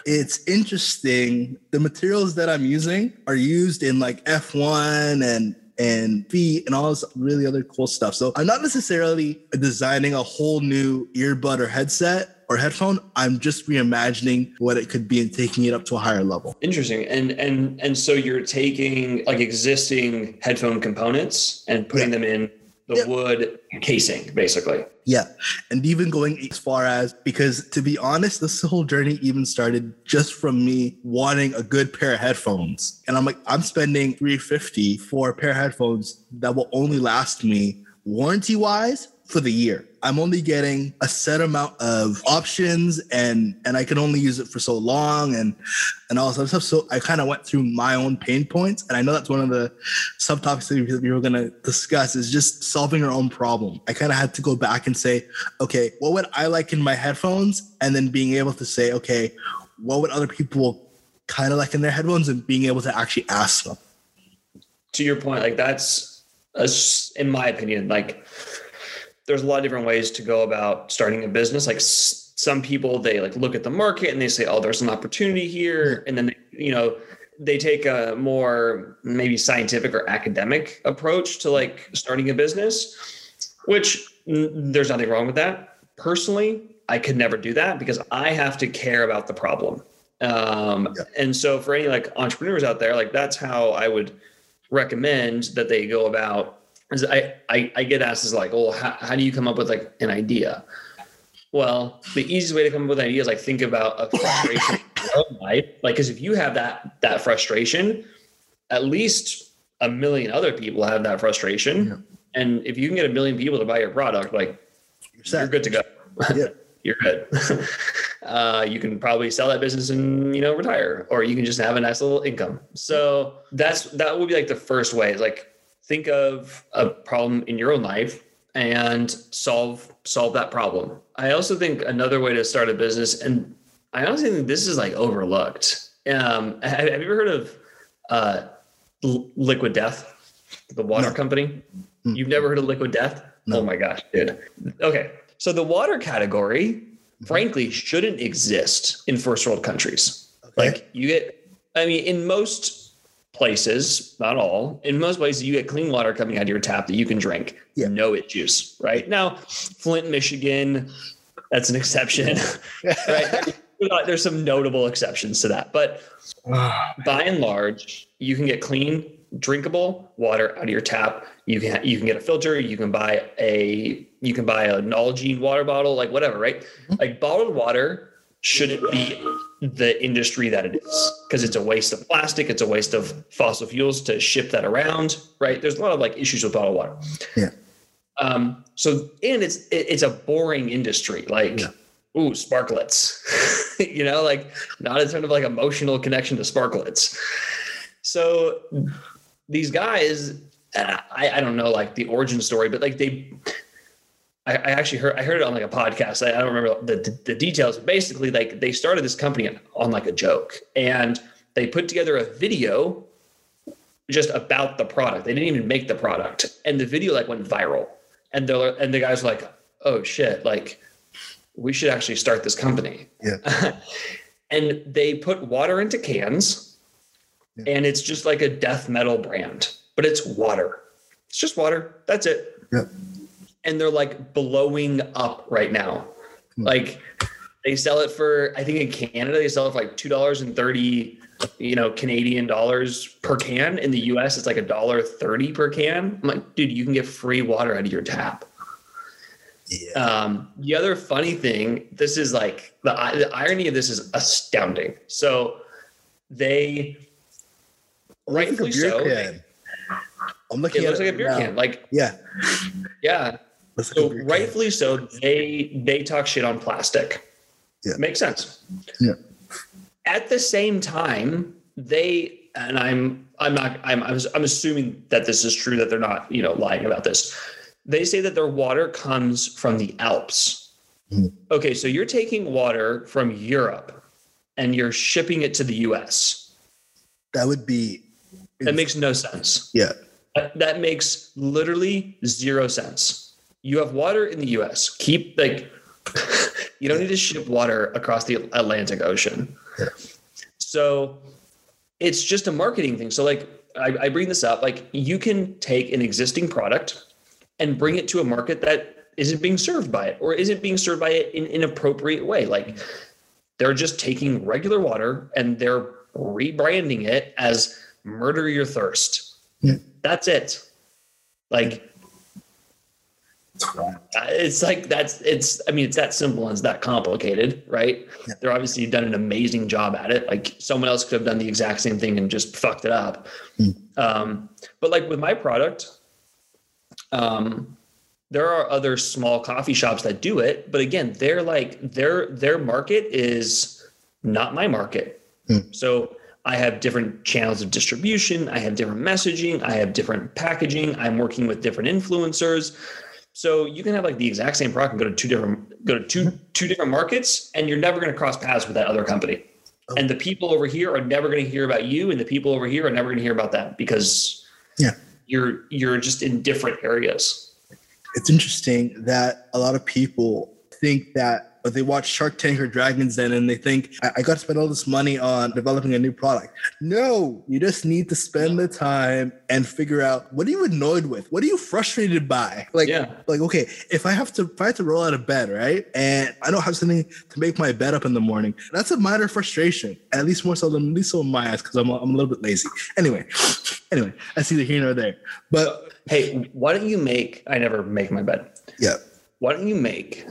it's interesting. The materials that I'm using are used in like F1 and and V and all this really other cool stuff. So I'm not necessarily designing a whole new earbud or headset or headphone. I'm just reimagining what it could be and taking it up to a higher level. interesting and and and so you're taking like existing headphone components and putting them in the Yep. wood casing, basically. Yeah. And even going as far as because to be honest, this whole journey even started just from me wanting a good pair of headphones. And I'm like, I'm spending 350 for a pair of headphones that will only last me warranty wise for the year. I'm only getting a set amount of options and and I can only use it for so long and and all other stuff. So I kind of went through my own pain points. And I know that's one of the subtopics that we were going to discuss is just solving your own problem. I kind of had to go back and say, okay, what would I like in my headphones? And then being able to say, okay, what would other people kind of like in their headphones and being able to actually ask them. to your point, like that's, a in my opinion, like there's a lot of different ways to go about starting a business. Like s- some people, they like look at the market and they say, "Oh, there's an opportunity here," and then they, you know they take a more maybe scientific or academic approach to like starting a business, which mm, there's nothing wrong with that. Personally, I could never do that because I have to care about the problem. Um, Yeah. And so for any like entrepreneurs out there, like that's how I would recommend that they go about is I, I I get asked is like, well, how, how do you come up with like an idea? Well, the easiest way to come up with an idea is like think about a frustration in your own life. Like, because if you have that that frustration, at least a million other people have that frustration. Yeah. And if you can get a million people to buy your product, like You're you're good to go. Yeah. you're good. uh, you can probably sell that business and you know retire, or you can just have a nice little income. So that's that would be like the first way. Is like think of a problem in your own life and solve solve that problem. I also think another way to start a business, and I honestly think this is like overlooked. Um, have, have you ever heard of uh, L- Liquid Death, the water No. company? Mm. You've never heard of Liquid Death? No. Oh my gosh, dude. Okay. So the water category, frankly, shouldn't exist in first world countries. Okay. Like you get, I mean, in most places, not all, in most places, you get clean water coming out of your tap that you can drink. Yeah. No issues, right? Now, Flint, Michigan, that's an exception, right? There's some notable exceptions to that. But by and large, you can get clean, drinkable water out of your tap. You can you can get a filter. You can buy a you can buy a Nalgene water bottle, like whatever, right? Mm-hmm. Like bottled water shouldn't be the industry that it is because it's a waste of plastic. It's a waste of fossil fuels to ship that around, right? There's a lot of like issues with bottled water. Yeah. Um. So and it's it, it's a boring industry. Like. Yeah. Ooh, Sparkletts. you know, like not a ton of like emotional connection to Sparkletts. So these guys, I, I don't know like the origin story, but like they, I, I actually heard I heard it on like a podcast. I, I don't remember the, the the details. Basically, like they started this company on, like a joke, and they put together a video just about the product. They didn't even make the product, and the video like went viral. And the and the guys were like, "Oh shit!" Like we should actually start this company. Yeah. and they put water into cans, Yeah. and it's just like a death metal brand, but it's water. It's just water. That's it. Yeah. And they're like blowing up right now. Hmm. Like they sell it for, I think in Canada, they sell it for like two dollars and thirty, you know, Canadian dollars per can. In the US, it's like a dollar thirty per can. I'm like, dude, you can get free water out of your tap. Yeah. Um, the other funny thing, this is like the, the irony of this is astounding. So they, It rightfully a beer so, can. I'm looking it at looks like a beer now. can. Like, Yeah. yeah. So a beer can. rightfully so, they they talk shit on plastic. Yeah. Makes sense. Yeah. At the same time, they and I'm I'm not I'm I'm, I'm assuming that this is true that they're not you know lying about this. They say that their water comes from the Alps. Mhm. Okay, so you're taking water from Europe and you're shipping it to the U.S. That would be. That makes no sense. Yeah. That, that makes literally zero sense. You have water in the US. Keep like you don't need to ship water across the Atlantic Ocean. Yeah. So it's just a marketing thing. So like I, I bring this up, like you can take an existing product and bring it to a market that isn't being served by it or isn't being served by it in an appropriate way. Like they're just taking regular water and they're rebranding it as murder your thirst. Yeah. That's it. Like It's like that's it's. I mean, it's that simple and it's that complicated, right? Yeah. They're obviously done an amazing job at it. Like someone else could have done the exact same thing and just fucked it up. Mm. Um, but like with my product, um, there are other small coffee shops that do it, but again, they're like their their market is not my market. Hmm. So I have different channels of distribution, I have different messaging, I have different packaging, I'm working with different influencers. So you can have like the exact same product and go to two different go to two two different markets and you're never going to cross paths with that other company. Oh. And the people over here are never going to hear about you and the people over here are never going to hear about them because Yeah. you're you're just in different areas. it's interesting that a lot of people think that or they watch Shark Tank or Dragon's Den and they think I, I got to spend all this money on developing a new product. No, you just need to spend the time and figure out what are you annoyed with? What are you frustrated by? Like, Yeah. like okay, if I have to if I have to roll out of bed, right, and I don't have something to make my bed up in the morning, that's a minor frustration. At least more so than at least so in my eyes because I'm a, I'm a little bit lazy. Anyway, anyway, that's either here nor there. But Hey, why don't you make I never make my bed. yeah, why don't you make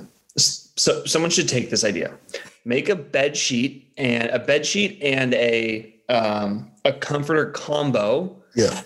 so someone should take this idea. Make a bed sheet and a bed sheet and a um, a comforter combo yeah,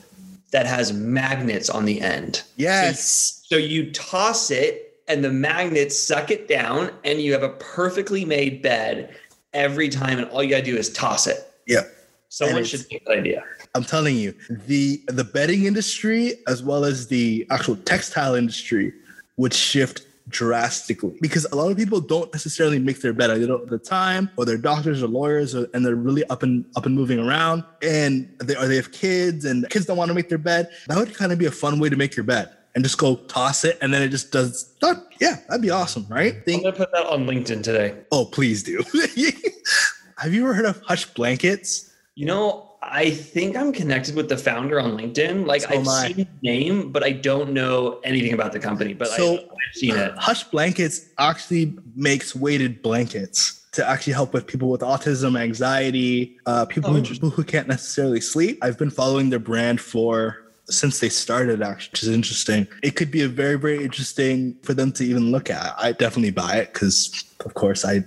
that has magnets on the end. Yes. so you toss it and the magnets suck it down and you have a perfectly made bed every time and all you gotta do is toss it. Yeah. someone should take that idea. I'm telling you, the the bedding industry as well as the actual textile industry would shift drastically because a lot of people don't necessarily make their bed. They don't have the time, or they're doctors or lawyers, or, and they're really up and up and moving around, and they or they have kids, and kids don't want to make their bed. That would kind of be a fun way to make your bed. And just go toss it, and then it just does. Yeah, that'd be awesome, right? i'm gonna put that on linkedin today oh, please do. have you ever heard of Hush Blankets? You know, I think I'm connected with the founder on LinkedIn. Like So I've seen his name, but I don't know anything about the company. But I, So- I've seen it. Hush Blankets actually makes weighted blankets to actually help with people with autism, anxiety, uh, people Oh, who, who can't necessarily sleep. I've been following their brand for since they started, actually, which is interesting. It could be a very, very interesting for them to even look at. I definitely buy it because, of course, I.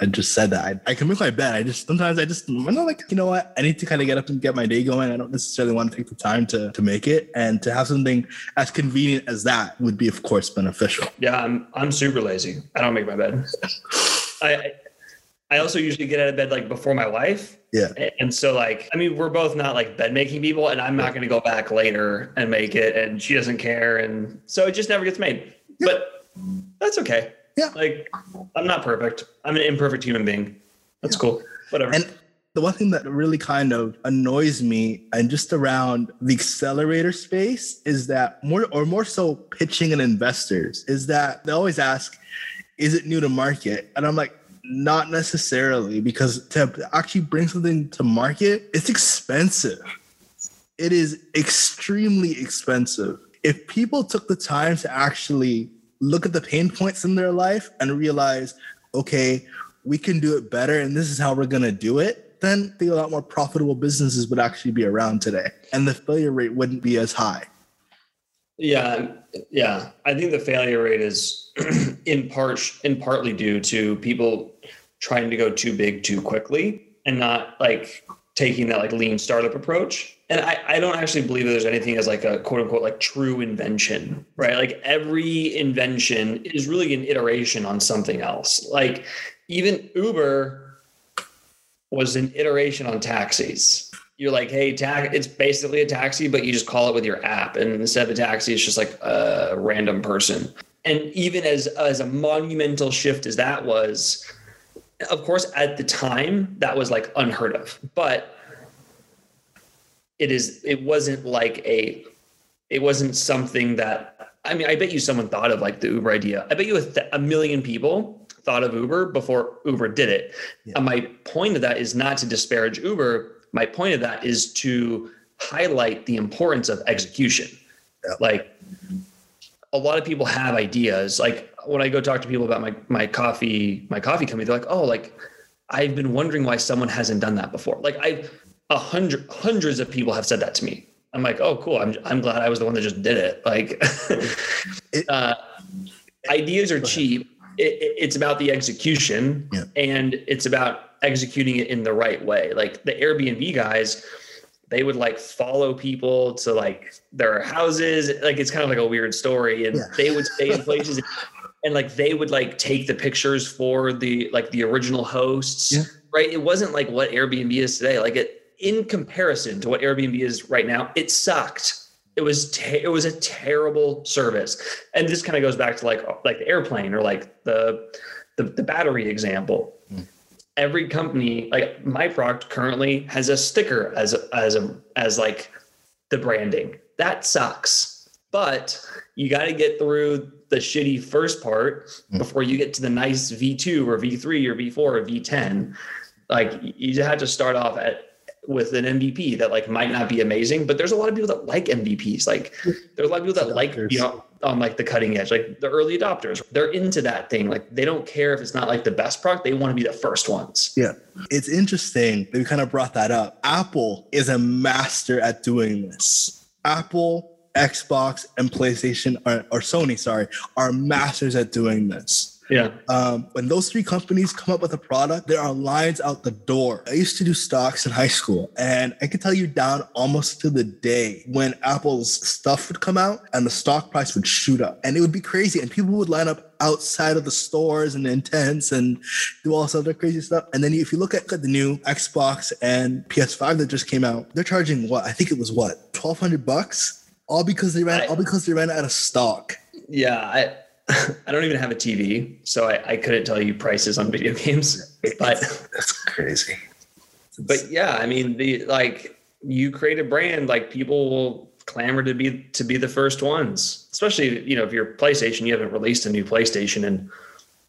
I just said that I, I can make my bed. I just sometimes I just I'm not like you know what I need to kind of get up and get my day going. I don't necessarily want to take the time to to make it and to have something as convenient as that would be of course beneficial. Yeah, I'm I'm super lazy. I don't make my bed. I I- I also usually get out of bed like before my wife. Yeah. And so like I mean we're both not like bed making people and I'm not gonna go back later and make it and she doesn't care and so it just never gets made. But that's okay. Yeah. Like I'm not perfect. I'm an imperfect human being. That's cool. Whatever. And the one thing that really kind of annoys me and just around the accelerator space is that more or more so pitching and investors is that they always ask, is it new to market? And I'm like, not necessarily, because to actually bring something to market, it's expensive. It is extremely expensive. If people took the time to actually look at the pain points in their life and realize, okay, we can do it better and this is how we're going to do it, then think a lot more profitable businesses would actually be around today and the failure rate wouldn't be as high. Yeah, yeah. I think the failure rate is in part in partly due to people trying to go too big too quickly and not like taking that like lean startup approach. And I, I don't actually believe that there's anything as like a quote unquote like true invention, right? Like every invention is really an iteration on something else. Like even Uber was an iteration on taxis you're like, hey, ta- it's basically a taxi, but you just call it with your app, and instead of a taxi, it's just like a random person. And even as as a monumental shift as that was, of course, at the time that was like unheard of, but it is. It wasn't like a. It wasn't something that. I mean, I bet you someone thought of like the Uber idea. I bet you a, th- a million people thought of Uber before Uber did it. Yeah. And my point of that is not to disparage Uber. My point of that is to highlight the importance of execution. Yeah. Like a lot of people have ideas. Like when I go talk to people about my my coffee my coffee company, they're like, "Oh, like I've been wondering why someone hasn't done that before." Like I've a hundred hundreds of people have said that to me. I'm like, oh, cool. I'm I'm glad I was the one that just did it. Like, uh, ideas are cheap. It, it- it's about the execution, Yeah. and it's about executing it in the right way. Like the Airbnb guys, they would like follow people to like their houses. Like it's kind of like a weird story, and Yeah. they would stay in places. And like they would like take the pictures for the like the original hosts, Yeah. right? It wasn't like what Airbnb is today. Like it in comparison to what Airbnb is right now, it sucked. It was te- it was a terrible service, and this kind of goes back to like like the airplane or like the the, the battery example. Hmm. Every company, like my product, currently has a sticker as a, as a as like the branding. That sucks, but you got to get through the shitty first part hmm. before you get to the nice V2 or V3 or V4 or V10. Like you have to start off at with an MVP that like might not be amazing, but there's a lot of people that like MVPs. Like there's a lot of people that like you know on like the cutting edge, like the early adopters. They're into that thing. Like they don't care if it's not like the best product. They want to be the first ones. Yeah. It's interesting that we kind of brought that up. Apple is a master at doing this. Apple, Xbox, and PlayStation, or, or Sony, sorry, are masters at doing this. Yeah. Um, when those three companies come up with a product, there are lines out the door. I used to do stocks in high school, and I can tell you down almost to the day when Apple's stuff would come out and the stock price would shoot up, and it would be crazy. And people would line up outside of the stores and the intents and do all this other crazy stuff. And then if you look at the new Xbox and PS5 that just came out, they're charging what? I think it was what twelve hundred bucks, all because they ran all because they ran out of stock. Yeah. I I don't even have a TV, so I, I couldn't tell you prices on video games. But That's crazy. but yeah, I mean the like you create a brand, like people will clamor to be to be the first ones. Especially, you know, if you're PlayStation, you haven't released a new PlayStation in,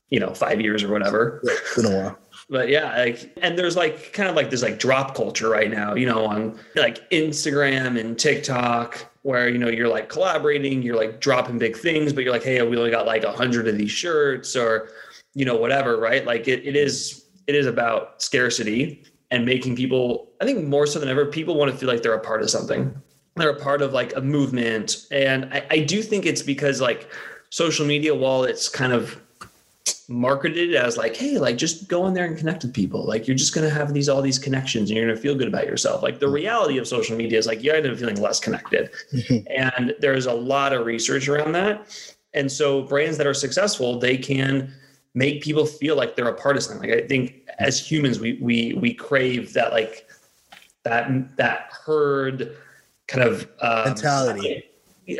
you know, five years or whatever. Yeah, it's been a while. But yeah, like and there's like kind of like this like drop culture right now, you know, on like Instagram and TikTok where you know you're like collaborating, you're like dropping big things, but you're like, hey, we only got like a hundred of these shirts or you know, whatever, right? Like it, it is it is about scarcity and making people, I think more so than ever, people want to feel like they're a part of something. They're a part of like a movement. And I, I do think it's because like social media, while it's kind of marketed as like, hey, like just go in there and connect with people. Like you're just gonna have these all these connections and you're gonna feel good about yourself. Like the reality of social media is like you end up feeling less connected. and there's a lot of research around that. And so brands that are successful, they can make people feel like they're a part of something. Like I think as humans, we we we crave that like that that herd kind of um, Mentality.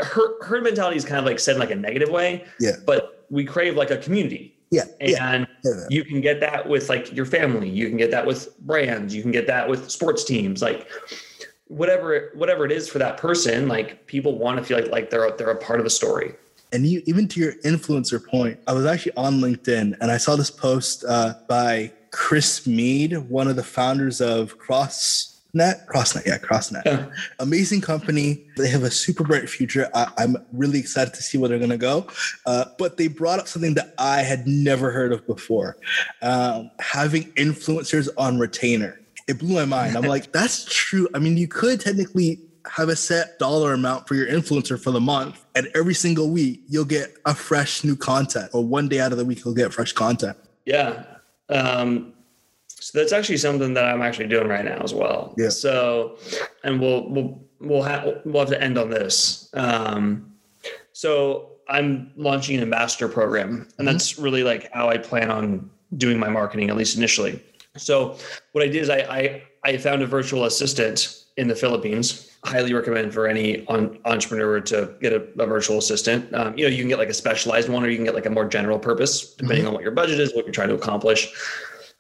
Herd, herd mentality is kind of like said in like a negative way, Yeah. but we crave like a community. Yeah. And Yeah. you can get that with like your family. You can get that with brands. You can get that with sports teams. Like whatever whatever it is for that person, like people want to feel like like they're they're a part of a story. And you, even to your influencer point, I was actually on LinkedIn and I saw this post uh, by Chris Meade, one of the founders of CrossNet. CrossNet, yeah, CrossNet. Yeah. Amazing company. They have a super bright future. I, I'm really excited to see where they're going to go. Uh, but they brought up something that I had never heard of before um, having influencers on retainer. It blew my mind. I'm like, that's true. I mean, you could technically have a set dollar amount for your influencer for the month, and every single week you'll get a fresh new content, or one day out of the week you'll get fresh content. Yeah. Um, so that's actually something that I'm actually doing right now as well. Yeah. So, and we'll we'll we'll have we'll have to end on this. Um, so I'm launching an ambassador program, and that's really like how I plan on doing my marketing, at least initially. So what I did is I I, I found a virtual assistant in the Philippines. Highly recommend for any on, entrepreneur to get a, a virtual assistant. Um, you know, you can get like a specialized one, or you can get like a more general purpose, depending on what your budget is, what you're trying to accomplish.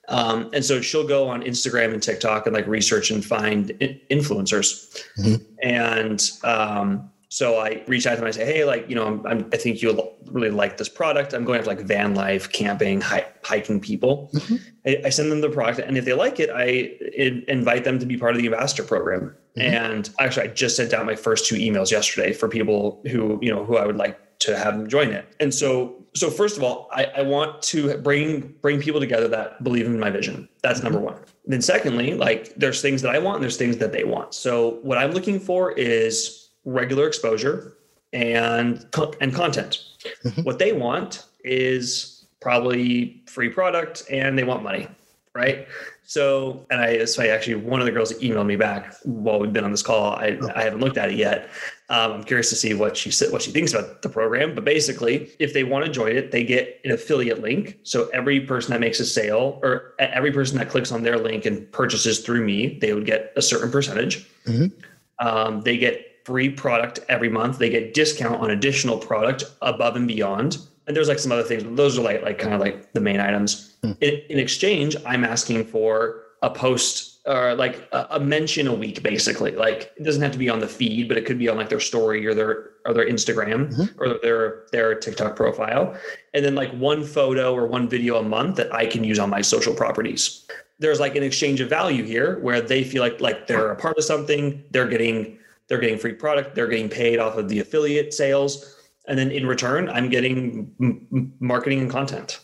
Um, and so she'll go on Instagram and TikTok and like research and find in- influencers. Mhm. And um, so I reach out to them. I say, hey, like you know, I'm, I'm, I think you'll really like this product. I'm going to like van life, camping, hi- hiking people. Mm-hmm. I, I send them the product, and if they like it, I in, invite them to be part of the ambassador program. Mm-hmm. And actually, I just sent out my first two emails yesterday for people who you know who I would like to have them join it. And so so first of all, I, I want to bring bring people together that believe in my vision. That's number mm-hmm. one. Then secondly, like there's things that I want and there's things that they want. So what I'm looking for is regular exposure and and content. Mm-hmm. What they want is probably free product and they want money, right? So, and I, so I actually, one of the girls emailed me back while we've been on this call. I, I haven't looked at it yet. Um, I'm curious to see what she said, what she thinks about the program. But basically, if they want to join it, they get an affiliate link. So every person that makes a sale, or every person that clicks on their link and purchases through me, they would get a certain percentage. Mm-hmm. Um, they get free product every month. They get discount on additional product above and beyond and there's like some other things, but those are like like kind of like the main items. Hmm. In, in, exchange, I'm asking for a post or like a, a, mention a week, basically. Like it doesn't have to be on the feed, but it could be on like their story or their or their Instagram mm-hmm. or their their TikTok profile, and then like one photo or one video a month that I can use on my social properties. There's like an exchange of value here where they feel like like they're a part of something. They're getting they're getting free product. They're getting paid off of the affiliate sales. And then in return i'm getting m- marketing and content.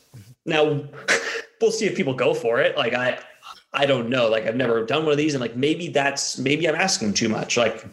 Now we'll see if people go for it. Like i i don't know. Like i've never done one of these. And like maybe that's maybe i'm asking too much. Like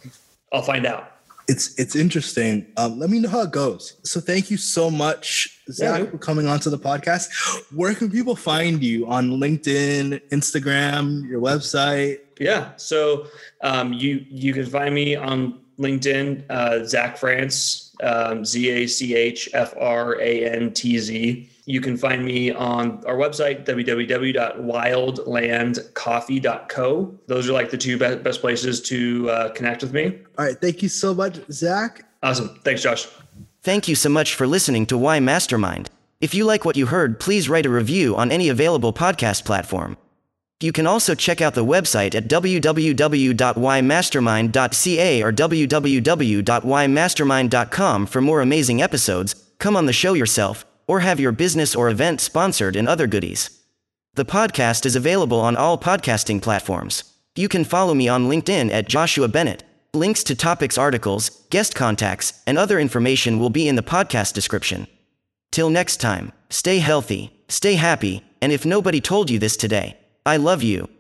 i'll find out. It's it's interesting. Um, let me know how it goes. So thank you so much zach yeah, for coming onto the podcast. Where can people find you? On linkedin instagram your website yeah so um, you you can find me on linkedin uh, zach Frantz, um, Z A C H F R A N T Z. You can find me on our website, www.wildlandcoffee.co. Those are like the two best, best places to uh, connect with me. All right. Thank you so much, Zach. Awesome. Thanks, Josh. Thank you so much for listening to Y Mastermind. If you like what you heard, please write a review on any available podcast platform. You can also check out the website at www.ymastermind.ca or www.ymastermind.com for more amazing episodes, come on the show yourself, or have your business or event sponsored and other goodies. The podcast is available on all podcasting platforms. You can follow me on LinkedIn at Joshua Bennett. Links to topics, articles, guest contacts, and other information will be in the podcast description. Till next time, stay healthy, stay happy, and if nobody told you this today, I love you.